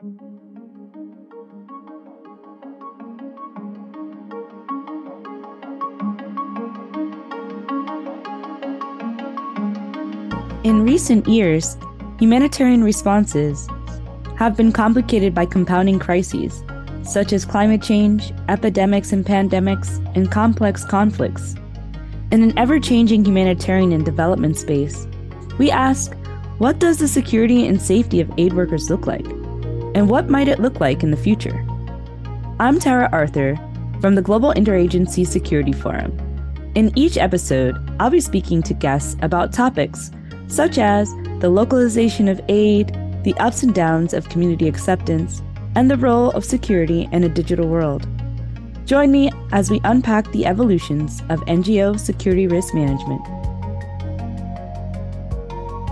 In recent years, humanitarian responses have been complicated by compounding crises, such as climate change, epidemics and pandemics, and complex conflicts. In an ever changing humanitarian and development space, we ask what does the security and safety of aid workers look like? And what might it look like in the future? I'm Tara Arthur from the Global Interagency Security Forum. In each episode, I'll be speaking to guests about topics such as the localization of aid, the ups and downs of community acceptance, and the role of security in a digital world. Join me as we unpack the evolutions of NGO security risk management.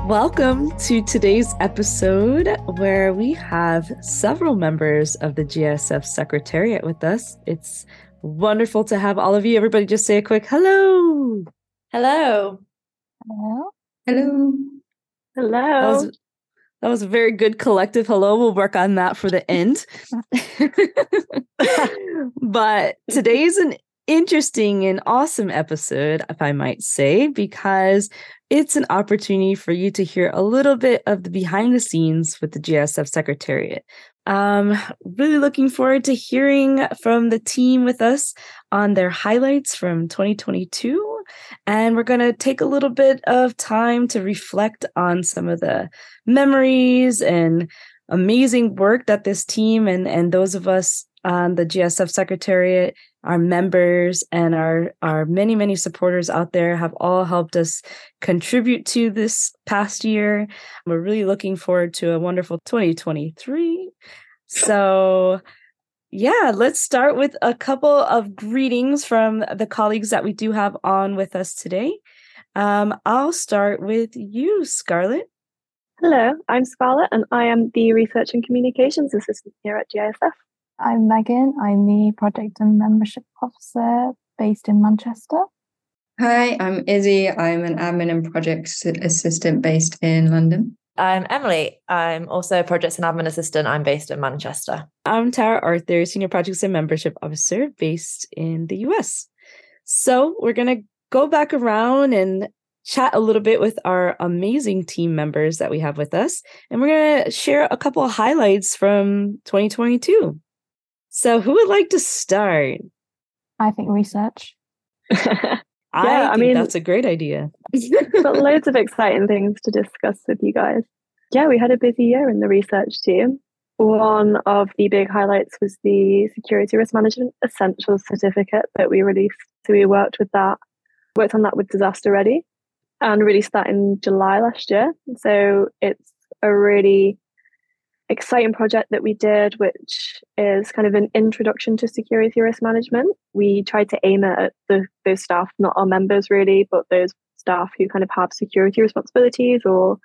Welcome to today's episode where we have several members of the GISF Secretariat with us. It's wonderful to have all of you. Everybody just say a quick hello. Hello. Hello. Hello. Hello. That was, that was a very good collective hello. We'll work on that for the end. but today's an interesting and awesome episode, if I might say, because it's an opportunity for you to hear a little bit of the behind the scenes with the GISF Secretariat. Um, really looking forward to hearing from the team with us on their highlights from 2022 and we're going to take a little bit of time to reflect on some of the memories and amazing work that this team and, and those of us on the GISF Secretariat, our members, and our, our many, many supporters out there have all helped us contribute to this past year. We're really looking forward to a wonderful 2023. So, yeah, let's start with a couple of greetings from the colleagues that we do have on with us today. Um, I'll start with you, Scarlett. Hello, I'm Scarlett, and I am the Research and Communications Assistant here at GISF. I'm Megan. I'm the Project and Membership Officer based in Manchester. Hi, I'm Izzy. I'm an admin and project assistant based in London. I'm Emily. I'm also a projects and admin assistant. I'm based in Manchester. I'm Tara Arthur, senior projects and membership officer based in the US. So we're going to go back around and chat a little bit with our amazing team members that we have with us. And we're going to share a couple of highlights from 2022. So who would like to start? I think research. yeah, I, I mean that's a great idea. got loads of exciting things to discuss with you guys. Yeah, we had a busy year in the research team. One of the big highlights was the Security Risk Management Essentials Certificate that we released. So we worked with that, worked on that with Disaster Ready, and released that in July last year. So it's a really exciting project that we did, which is kind of an introduction to security risk management. We tried to aim it at the, those staff, not our members really, but those staff who kind of have security responsibilities or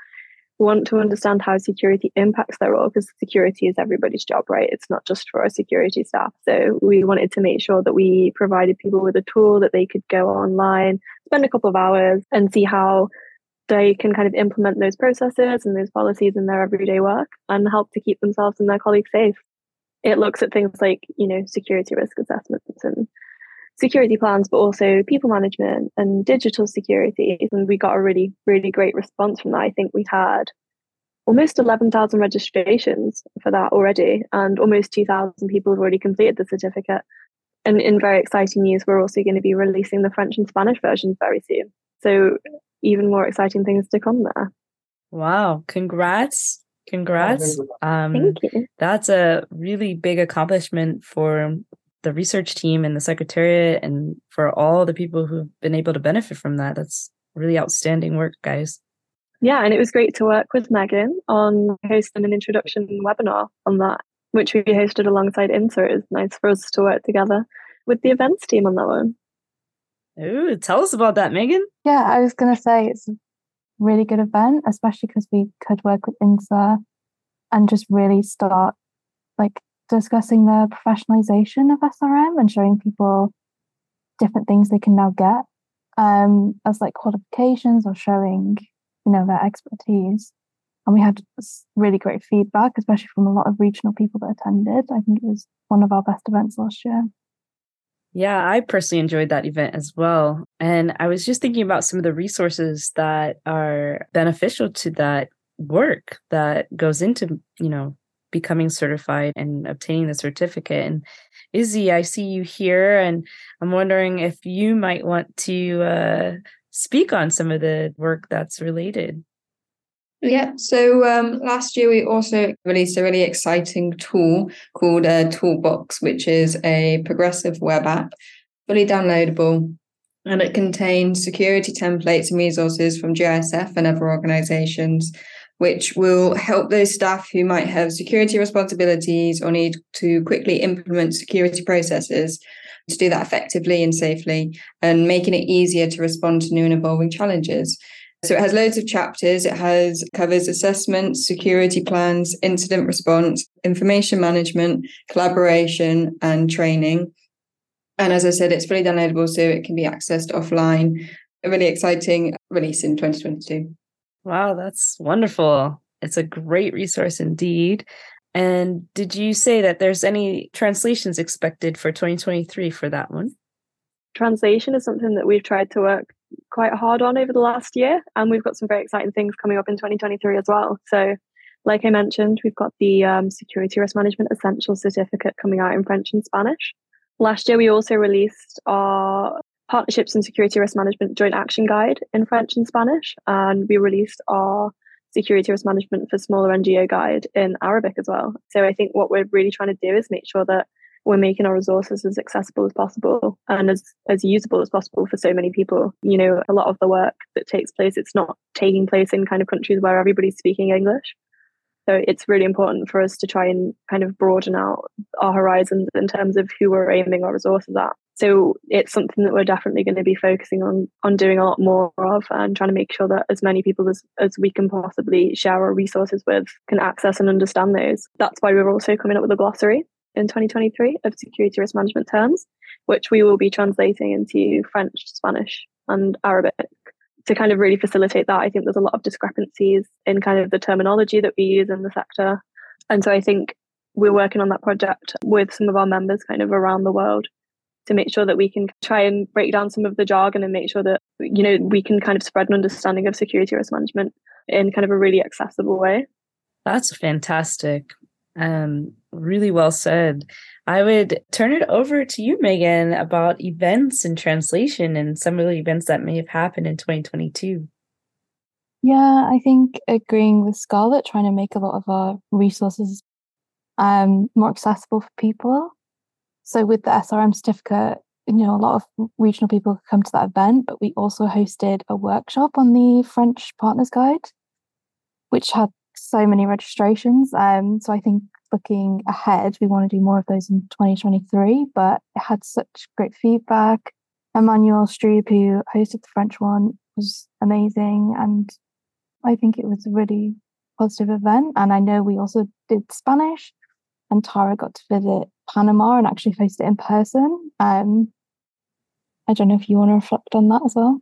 want to understand how security impacts their role because security is everybody's job, right? It's not just for our security staff. So we wanted to make sure that we provided people with a tool that they could go online, spend a couple of hours and see how they can kind of implement those processes and those policies in their everyday work and help to keep themselves and their colleagues safe. It looks at things like, you know, security risk assessments and security plans, but also people management and digital security. And we got a really, really great response from that. I think we had almost 11,000 registrations for that already, and almost 2,000 people have already completed the certificate. And in very exciting news, we're also going to be releasing the French and Spanish versions very soon. So, even more exciting things to come there. Wow. Congrats. Congrats. Um, Thank you. That's a really big accomplishment for the research team and the secretariat and for all the people who've been able to benefit from that. That's really outstanding work, guys. Yeah, and it was great to work with Megan on hosting an introduction webinar on that, which we hosted alongside INSSA. It was nice for us to work together with the events team on that one. Ooh, tell us about that, Megan. Yeah, I was going to say it's a really good event, especially because we could work with INSSA and just really start like discussing the professionalization of SRM and showing people different things they can now get um, as like qualifications or showing, you know, their expertise. And we had really great feedback, especially from a lot of regional people that attended. I think it was one of our best events last year. Yeah, I personally enjoyed that event as well. And I was just thinking about some of the resources that are beneficial to that work that goes into, you know, becoming certified and obtaining the certificate. And Izzy, I see you here, and I'm wondering if you might want to uh, speak on some of the work that's related. Yeah, so um, last year we also released a really exciting tool called a Toolbox, which is a progressive web app, fully downloadable, and it contains security templates and resources from GISF and other organizations, which will help those staff who might have security responsibilities or need to quickly implement security processes to do that effectively and safely, and making it easier to respond to new and evolving challenges. So it has loads of chapters. It has covers assessment, security plans, incident response, information management, collaboration, and training. And as I said, it's fully downloadable, so it can be accessed offline. A really exciting release in 2022. Wow, that's wonderful. It's a great resource indeed. And did you say that there's any translations expected for 2023 for that one? Translation is something that we've tried to work quite hard on over the last year. And we've got some very exciting things coming up in 2023 as well. So, like I mentioned, we've got the um, Security Risk Management Essential Certificate coming out in French and Spanish. Last year, we also released our Partnerships and Security Risk Management Joint Action Guide in French and Spanish. And we released our Security Risk Management for Smaller NGO Guide in Arabic as well. So, I think what we're really trying to do is make sure that we're making our resources as accessible as possible and as, as usable as possible for so many people. You know, a lot of the work that takes place, it's not taking place in kind of countries where everybody's speaking English. So it's really important for us to try and kind of broaden out our horizons in terms of who we're aiming our resources at. So it's something that we're definitely going to be focusing on on doing a lot more of and trying to make sure that as many people as, as we can possibly share our resources with can access and understand those. That's why we're also coming up with a glossary in 2023 of security risk management terms, which we will be translating into French, Spanish, and Arabic to kind of really facilitate that. I think there's a lot of discrepancies in kind of the terminology that we use in the sector. And so I think we're working on that project with some of our members kind of around the world to make sure that we can try and break down some of the jargon and make sure that you know we can kind of spread an understanding of security risk management in kind of a really accessible way. That's fantastic. Um, really well said. I would turn it over to you, Megan, about events and translation and some of the events that may have happened in 2022. Yeah, I think agreeing with Scarlett, trying to make a lot of our resources um, more accessible for people. So with the SRM certificate, you know, a lot of regional people could come to that event, but we also hosted a workshop on the French Partners Guide, which had so many registrations. Um, so I think looking ahead, we want to do more of those in 2023, but it had such great feedback. Emmanuel Strube, who hosted the French one, was amazing. And I think it was a really positive event. And I know we also did Spanish, and Tara got to visit Panama and actually faced it in person. Um, I don't know if you want to reflect on that as well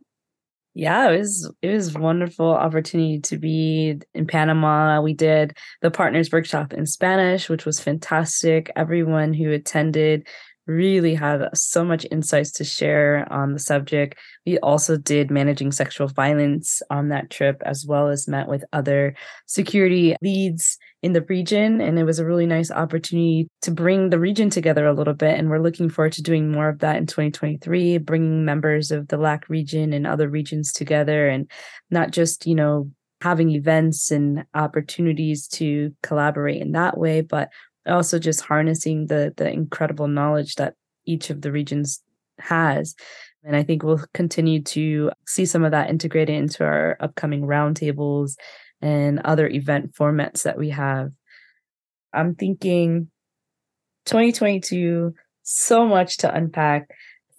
yeah, it was it was wonderful opportunity to be in Panama. We did the partners workshop in Spanish, which was fantastic. Everyone who attended really had so much insights to share on the subject. We also did managing sexual violence on that trip, as well as met with other security leads in the region. And it was a really nice opportunity to bring the region together a little bit. And we're looking forward to doing more of that in 2023, bringing members of the LAC region and other regions together and not just, you know, having events and opportunities to collaborate in that way, but also just harnessing the the incredible knowledge that each of the regions has. And i think we'll continue to see some of that integrated into our upcoming roundtables and other event formats that we have. I'm thinking 2022 so much to unpack.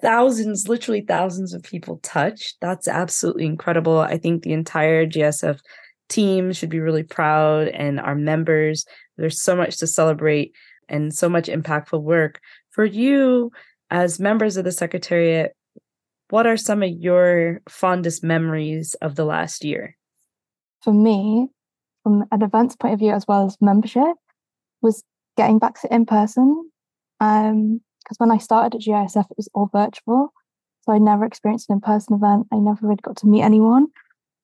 Thousands literally thousands of people touched. That's absolutely incredible. I think the entire GISF team should be really proud and our members there's so much to celebrate and so much impactful work. For you, as members of the Secretariat, what are some of your fondest memories of the last year? For me, from an events point of view as well as membership was getting back to in person. Um, because when I started at GISF, it was all virtual. So I never experienced an in person event. I never really got to meet anyone.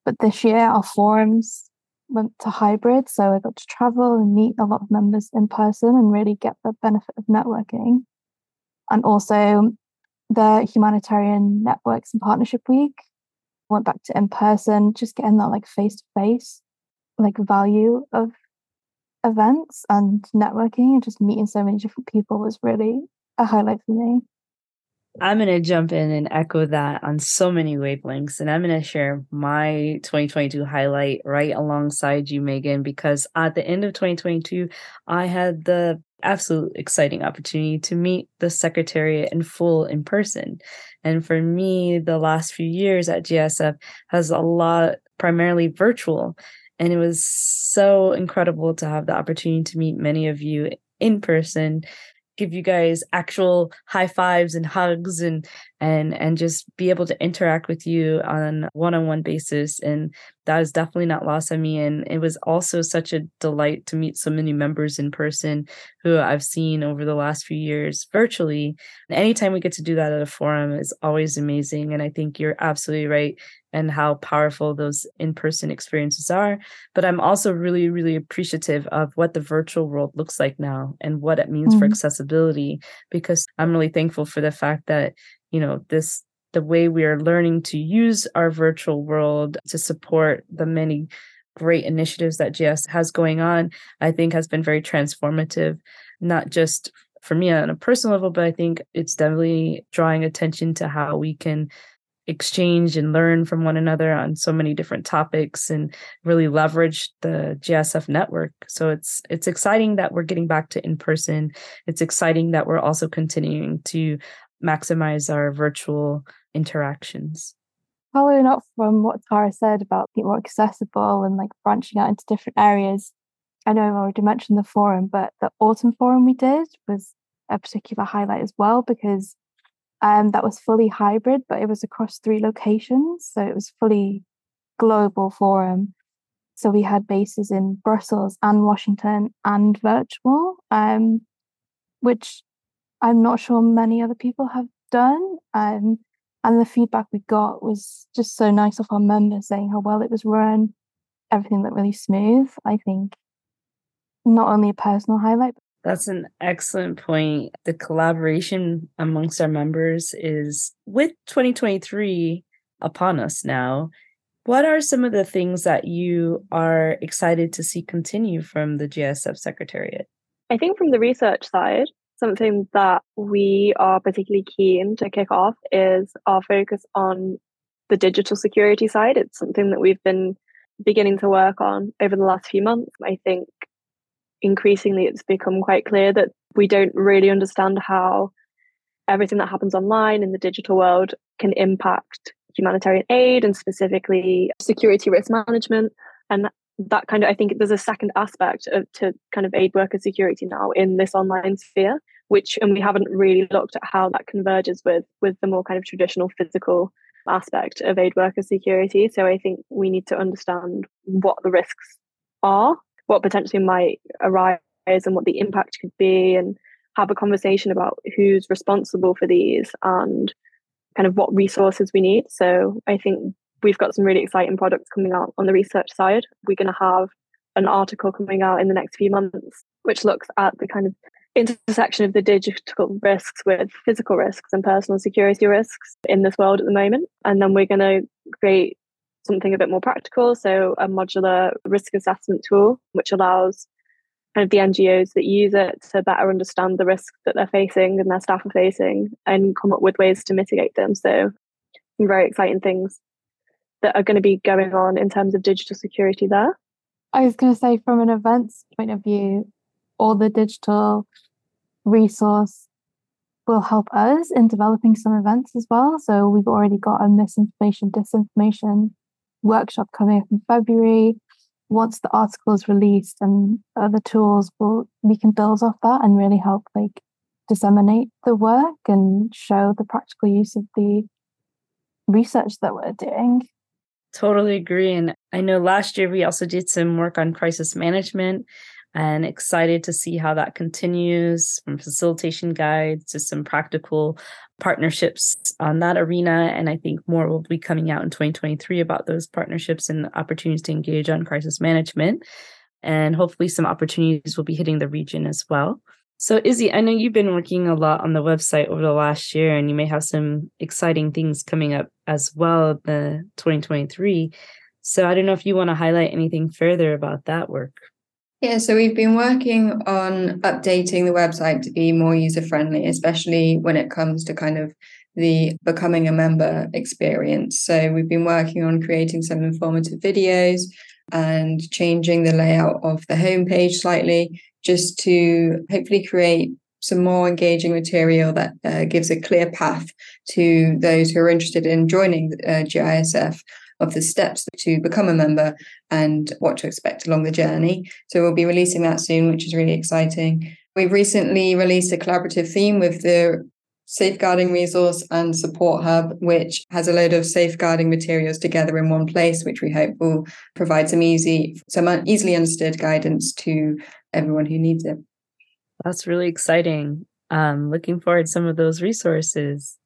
But this year, our forums went to hybrid. So I got to travel and meet a lot of members in person and really get the benefit of networking. And also the Humanitarian Networks and Partnership Week went back to in person, just getting that like face to face, like value of events and networking and just meeting so many different people was really a highlight for me. I'm going to jump in and echo that on so many wavelengths. And I'm going to share my 2022 highlight right alongside you, Megan, because at the end of 2022, I had the absolute exciting opportunity to meet the secretariat in full in person. And for me, the last few years at GISF has a lot primarily virtual. And it was so incredible to have the opportunity to meet many of you in person give you guys actual high fives and hugs and and and just be able to interact with you on one-on-one basis. And that is definitely not lost on me. And it was also such a delight to meet so many members in person who I've seen over the last few years virtually. And anytime we get to do that at a forum is always amazing. And I think you're absolutely right and how powerful those in-person experiences are but i'm also really really appreciative of what the virtual world looks like now and what it means mm-hmm. for accessibility because i'm really thankful for the fact that you know this the way we are learning to use our virtual world to support the many great initiatives that GISF has going on, I think has been very transformative, not just for me on a personal level, but I think it's definitely drawing attention to how we can exchange and learn from one another on so many different topics and really leverage the GISF network. So it's it's exciting that we're getting back to in person. It's exciting that we're also continuing to maximize our virtual interactions. Following up from what Tara said about being more accessible and like branching out into different areas, I know I've already mentioned the forum, but the autumn forum we did was a particular highlight as well because um, that was fully hybrid, but it was across three locations. So it was fully global forum. So we had bases in Brussels and Washington and virtual, um, which I'm not sure many other people have done. Um, and the feedback we got was just so nice of our members saying how well it was run, everything looked really smooth. I think not only a personal highlight, that's an excellent point. The collaboration amongst our members is with 2023 upon us now. What are some of the things that you are excited to see continue from the GISF Secretariat? I think from the research side, something that we are particularly keen to kick off is our focus on the digital security side. It's something that we've been beginning to work on over the last few months. I think increasingly it's become quite clear that we don't really understand how everything that happens online in the digital world can impact humanitarian aid and specifically security risk management. And that kind of i think there's a second aspect of to kind of aid worker security now in this online sphere which and we haven't really looked at how that converges with with the more kind of traditional physical aspect of aid worker security. So i think we need to understand what the risks are what potentially might arise and what the impact could be and have a conversation about who's responsible for these and kind of what resources we need. So I think we've got some really exciting products coming out on the research side. We're going to have an article coming out in the next few months, which looks at the kind of intersection of the digital risks with physical risks and personal security risks in this world at the moment. And then we're going to create something a bit more practical. So, a modular risk assessment tool, which allows kind of the NGOs that use it to better understand the risks that they're facing and their staff are facing and come up with ways to mitigate them. So, some very exciting things that are going to be going on in terms of digital security there. I was going to say, from an events point of view, all the digital resource will help us in developing some events as well. So we've already got a misinformation, disinformation workshop coming up in February. Once the article is released and other tools will we can build off that and really help like disseminate the work and show the practical use of the research that we're doing. Totally agree. And I know last year we also did some work on crisis management and excited to see how that continues from facilitation guides to some practical partnerships on that arena. And I think more will be coming out in 2023 about those partnerships and opportunities to engage on crisis management. And hopefully, some opportunities will be hitting the region as well. So, Izzy, I know you've been working a lot on the website over the last year, and you may have some exciting things coming up as well the 2023. So, I don't know if you want to highlight anything further about that work. Yeah, so we've been working on updating the website to be more user friendly, especially when it comes to kind of the becoming a member experience. So we've been working on creating some informative videos and changing the layout of the homepage slightly just to hopefully create some more engaging material that uh, gives a clear path to those who are interested in joining uh, GISF of the steps to become a member and what to expect along the journey. So we'll be releasing that soon, which is really exciting. We've recently released a collaborative theme with the Safeguarding Resource and Support Hub, which has a load of safeguarding materials together in one place, which we hope will provide some easy, some easily understood guidance to everyone who needs it. That's really exciting. Um, looking forward to some of those resources.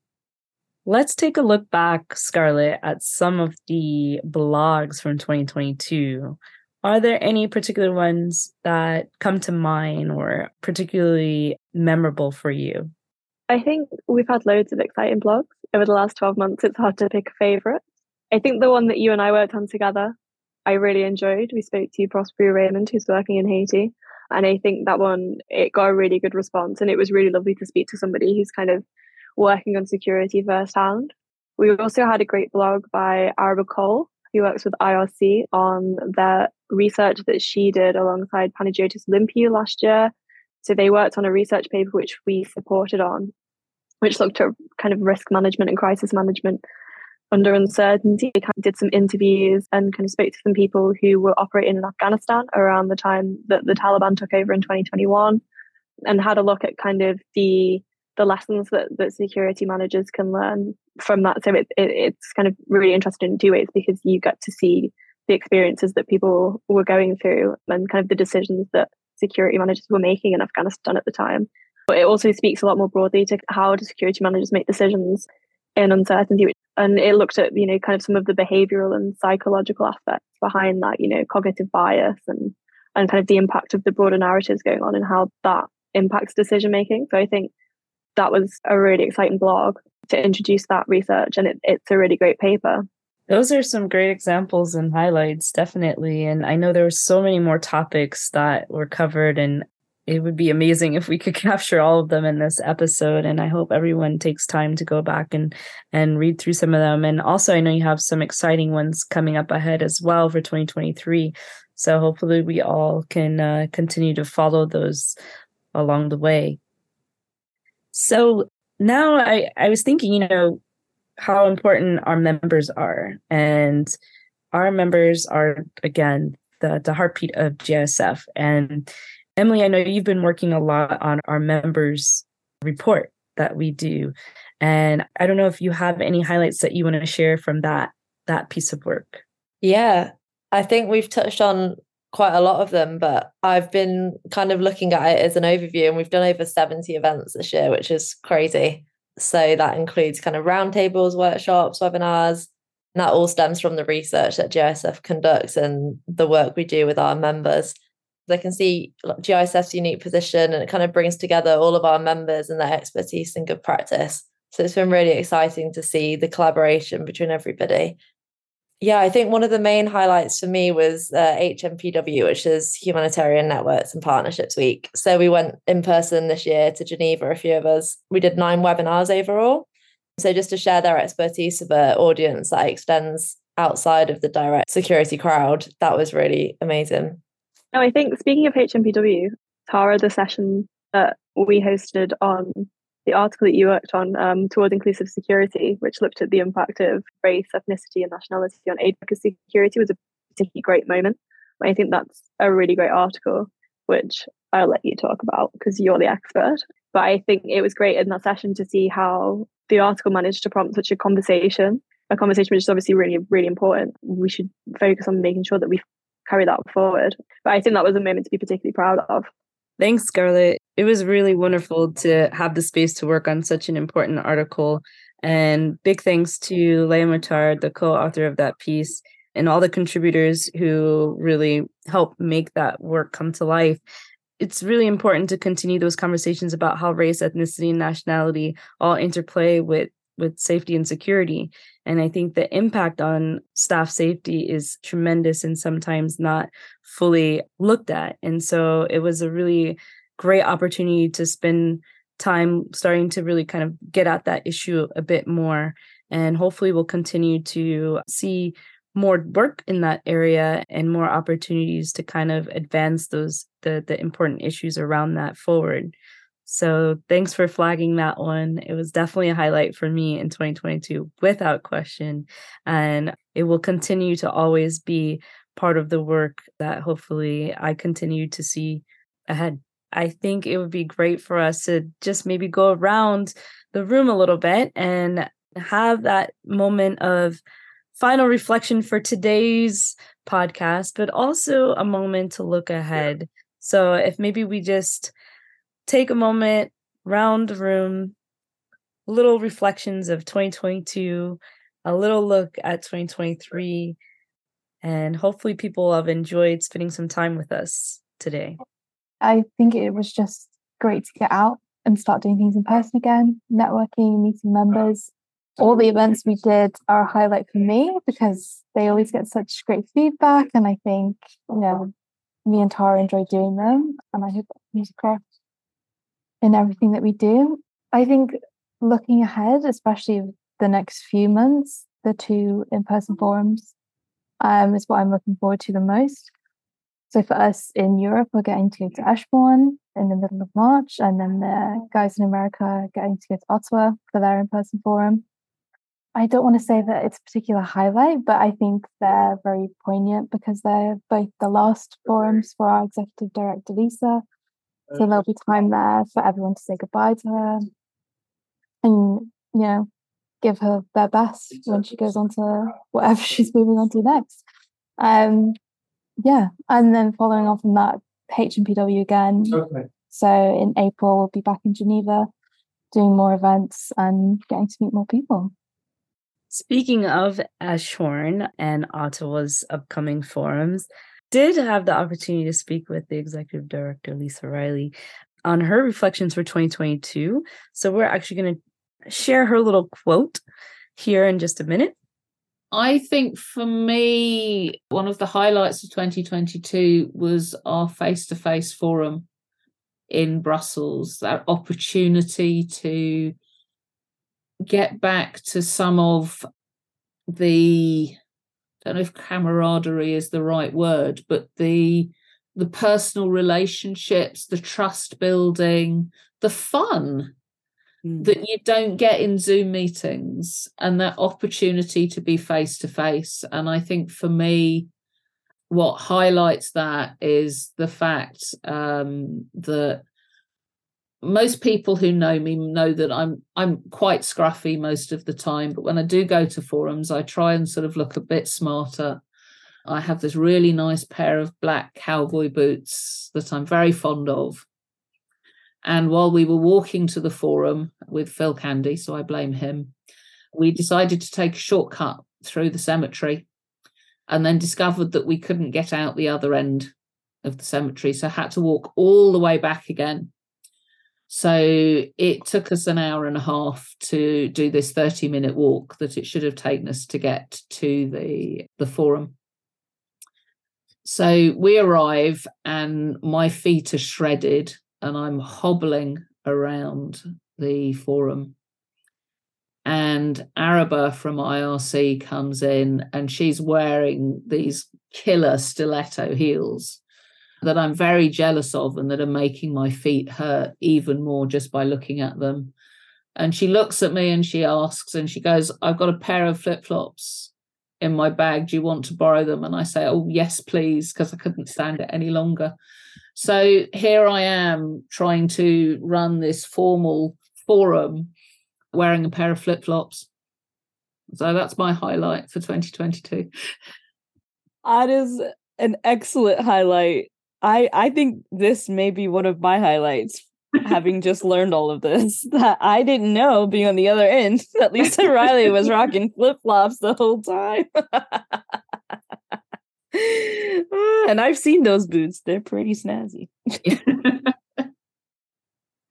Let's take a look back, Scarlett, at some of the blogs from 2022. Are there any particular ones that come to mind or particularly memorable for you? I think we've had loads of exciting blogs over the last 12 months. It's hard to pick a favorite. I think the one that you and I worked on together, I really enjoyed. We spoke to Prosper Raymond, who's working in Haiti. And I think that one, it got a really good response. And it was really lovely to speak to somebody who's kind of working on security firsthand. We also had a great blog by Araba Cole, who works with IRC on their research that she did alongside Panagiotis Olympiou last year. So they worked on a research paper which we supported on which looked at kind of risk management and crisis management under uncertainty. We kind of did some interviews and kind of spoke to some people who were operating in Afghanistan around the time that the Taliban took over in 2021 and had a look at kind of the the lessons that, that security managers can learn from that. So it, it, it's kind of really interesting in two ways because you get to see the experiences that people were going through and kind of the decisions that security managers were making in Afghanistan at the time. But it also speaks a lot more broadly to how do security managers make decisions in uncertainty. And it looked at, you know, kind of some of the behavioral and psychological aspects behind that, you know, cognitive bias and and kind of the impact of the broader narratives going on and how that impacts decision making. So I think that was a really exciting blog to introduce that research and it, it's a really great paper. Those are some great examples and highlights, definitely. And I know there were so many more topics that were covered, and it would be amazing if we could capture all of them in this episode and i hope everyone takes time to go back and and read through some of them. And also i know you have some exciting ones coming up ahead as well for 2023 so hopefully we all can uh, continue to follow those along the way. So now i i was thinking you know how important our members are. And our members are again the the heartbeat of GISF and Emily, I know you've been working a lot on our members report that we do. And I don't know if you have any highlights that you want to share from that that piece of work. Yeah, I think we've touched on quite a lot of them, but I've been kind of looking at it as an overview, and we've done over 70 events this year, which is crazy. So that includes kind of roundtables, workshops, webinars. And that all stems from the research that GISF conducts and the work we do with our members. They can see GISF's unique position and it kind of brings together all of our members and their expertise and good practice. So it's been really exciting to see the collaboration between everybody. Yeah, I think one of the main highlights for me was uh, HNPW, which is Humanitarian Networks and Partnerships Week. So we went in person this year to Geneva, a few of us. We did nine webinars overall. So just to share their expertise with an audience that extends outside of the direct security crowd, that was really amazing. No, I think speaking of HNPW, Tara, the session that we hosted on the article that you worked on um, towards inclusive security, which looked at the impact of race, ethnicity, and nationality on aid security, was a particularly great moment. I think that's a really great article, which I'll let you talk about because you're the expert. But I think it was great in that session to see how the article managed to prompt such a conversation a conversation which is obviously really, really important. We should focus on making sure that we carry that forward. But I think that was a moment to be particularly proud of. Thanks, Scarlett. It was really wonderful to have the space to work on such an important article. And big thanks to Leah Matar, the co author of that piece, and all the contributors who really helped make that work come to life. It's really important to continue those conversations about how race, ethnicity, and nationality all interplay with with safety and security. And I think the impact on staff safety is tremendous and sometimes not fully looked at. And so it was a really great opportunity to spend time starting to really kind of get at that issue a bit more. And hopefully we'll continue to see more work in that area and more opportunities to kind of advance those the the important issues around that forward. So thanks for flagging that one. It was definitely a highlight for me in 2022 without question and it will continue to always be part of the work that hopefully I continue to see ahead. I think it would be great for us to just maybe go around the room a little bit and have that moment of final reflection for today's podcast, but also a moment to look ahead. So if maybe we just take a moment, round the room, little reflections of 2022, a little look at 2023, and hopefully people have enjoyed spending some time with us today. I think it was just great to get out and start doing things in person again, networking, meeting members, all the events we did are a highlight for me because they always get such great feedback. And I think, you know, me and Tara enjoy doing them. And I hope that comes across in everything that we do. I think looking ahead, especially the next few months, the two in person forums um, is what I'm looking forward to the most. So for us in Europe, we're getting to go to Eschborn in the middle of March, and then the guys in America getting to go to Ottawa for their in person forum. I don't want to say that it's a particular highlight, but I think they're very poignant because they're both the last forums for our executive director, Lisa. So there'll be time there for everyone to say goodbye to her and, you know, give her their best when she goes on to whatever she's moving on to next. Um, yeah. And then following on from that, HNPW again. Okay. So in April, we'll be back in Geneva doing more events and getting to meet more people. Speaking of Eschborn and Ottawa's upcoming forums, did have the opportunity to speak with the executive director, Lisa Reilly, on her reflections for 2022. So we're actually going to share her little quote here in just a minute. I think for me, one of the highlights of 2022 was our face to face forum in Brussels, that opportunity to get back to some of the don't know if camaraderie is the right word, but the the personal relationships, the trust building, the fun mm. that you don't get in Zoom meetings and that opportunity to be face to face. And I think for me, what highlights that is the fact um, that most people who know me know that I'm I'm quite scruffy most of the time, but when I do go to forums, I try and sort of look a bit smarter. I have this really nice pair of black cowboy boots that I'm very fond of. And while we were walking to the forum with Phil Candy, so I blame him, we decided to take a shortcut through the cemetery and then discovered that we couldn't get out the other end of the cemetery. So I had to walk all the way back again so it took us an hour and a half to do this 30 minute walk that it should have taken us to get to the, the forum. So we arrive and my feet are shredded and I'm hobbling around the forum. And Araba from IRC comes in and she's wearing these killer stiletto heels that I'm very jealous of and that are making my feet hurt even more just by looking at them. And she looks at me and she asks, and she goes, I've got a pair of flip flops in my bag. Do you want to borrow them? And I say, Oh, yes, please, because I couldn't stand it any longer. So here I am trying to run this formal forum wearing a pair of flip flops So that's my highlight for 2022. That is an excellent highlight. I I think this may be one of my highlights having just learned all of this that I didn't know being on the other end that Lisa Reilly was rocking flip flops the whole time. and I've seen those boots, they're pretty snazzy.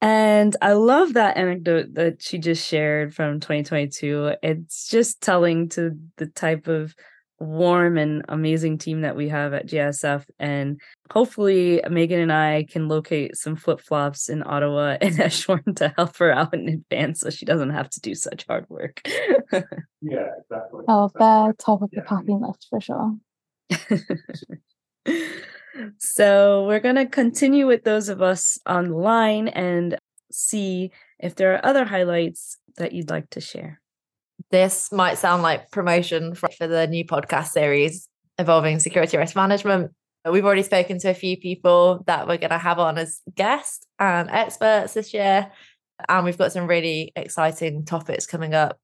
and I love that anecdote that she just shared from 2022. It's just telling to the type of warm and amazing team that we have at GISF. And hopefully, Megan and I can locate some flip flops in Ottawa and Eschborn to help her out in advance so she doesn't have to do such hard work. yeah, exactly. Oh, they're top of the packing list for sure. so, we're going to continue with those of us online and see if there are other highlights that you'd like to share this might sound like promotion for, for the new podcast series involving security risk management. We've already spoken to a few people that we're going to have on as guests and experts this year. And we've got some really exciting topics coming up.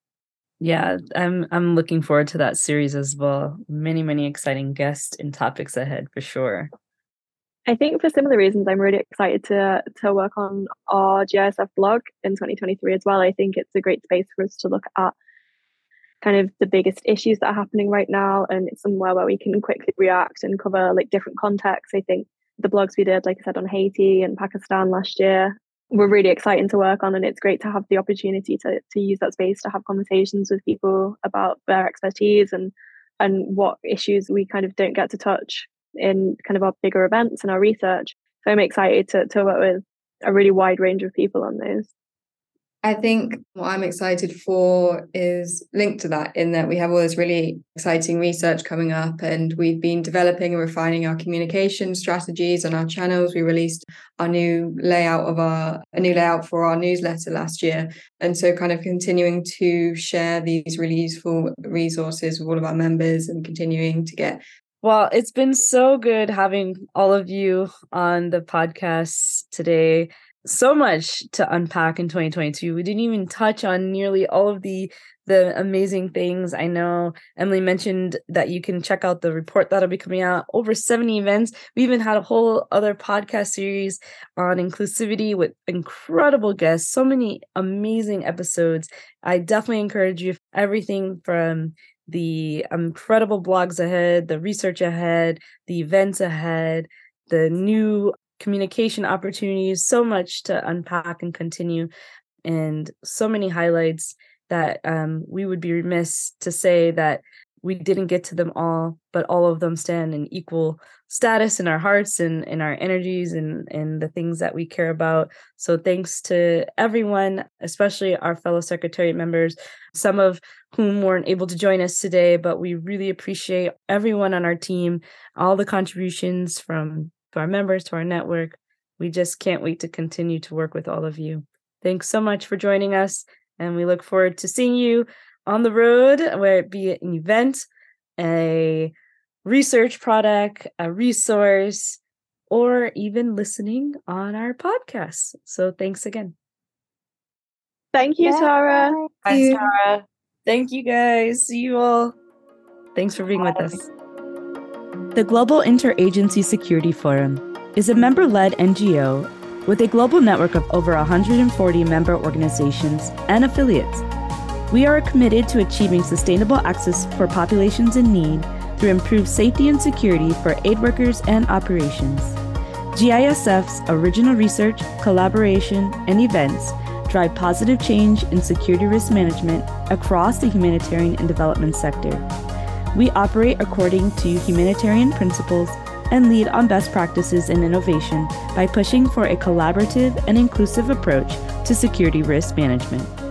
Yeah, I'm I'm looking forward to that series as well. Many, many exciting guests and topics ahead for sure. I think for similar reasons, I'm really excited to to work on our GISF blog in 2023 as well. I think it's a great space for us to look at kind of the biggest issues that are happening right now and it's somewhere where we can quickly react and cover like different contexts. I think the blogs we did like i said on haiti and pakistan last year were really exciting to work on and it's great to have the opportunity to, to use that space to have conversations with people about their expertise and and what issues we kind of don't get to touch in kind of our bigger events and our research. So i'm excited to, to work with a really wide range of people on those I think what I'm excited for is linked to that, in that we have all this really exciting research coming up, and we've been developing and refining our communication strategies on our channels. We released our new layout of our a new layout for our newsletter last year, and so kind of continuing to share these really useful resources with all of our members and continuing to get well, it's been so good having all of you on the podcast today so much to unpack in 2022. We didn't even touch on nearly all of the the amazing things. I know Emily mentioned that you can check out the report that'll be coming out. Over 70 events. We even had a whole other podcast series on inclusivity with incredible guests. So many amazing episodes. I definitely encourage you everything from the incredible blogs ahead, the research ahead, the events ahead, the new communication opportunities, so much to unpack and continue, and so many highlights that um, we would be remiss to say that we didn't get to them all, but all of them stand in equal status in our hearts and in our energies and, and the things that we care about. So thanks to everyone, especially our fellow secretariat members, some of whom weren't able to join us today, but we really appreciate everyone on our team, all the contributions from to our members, to our network. We just can't wait to continue to work with all of you. Thanks so much for joining us. And we look forward to seeing you on the road, where it be an event, a research product, a resource, or even listening on our podcast. So thanks again. Thank you, Tara. Thanks, Tara. Thank you guys. See you all. Thanks for being with us. The Global Interagency Security Forum is a member led NGO with a global network of over 140 member organizations and affiliates. We are committed to achieving sustainable access for populations in need through improved safety and security for aid workers and operations. GISF's original research, collaboration, and events drive positive change in security risk management across the humanitarian and development sector. We operate according to humanitarian principles and lead on best practices and innovation by pushing for a collaborative and inclusive approach to security risk management.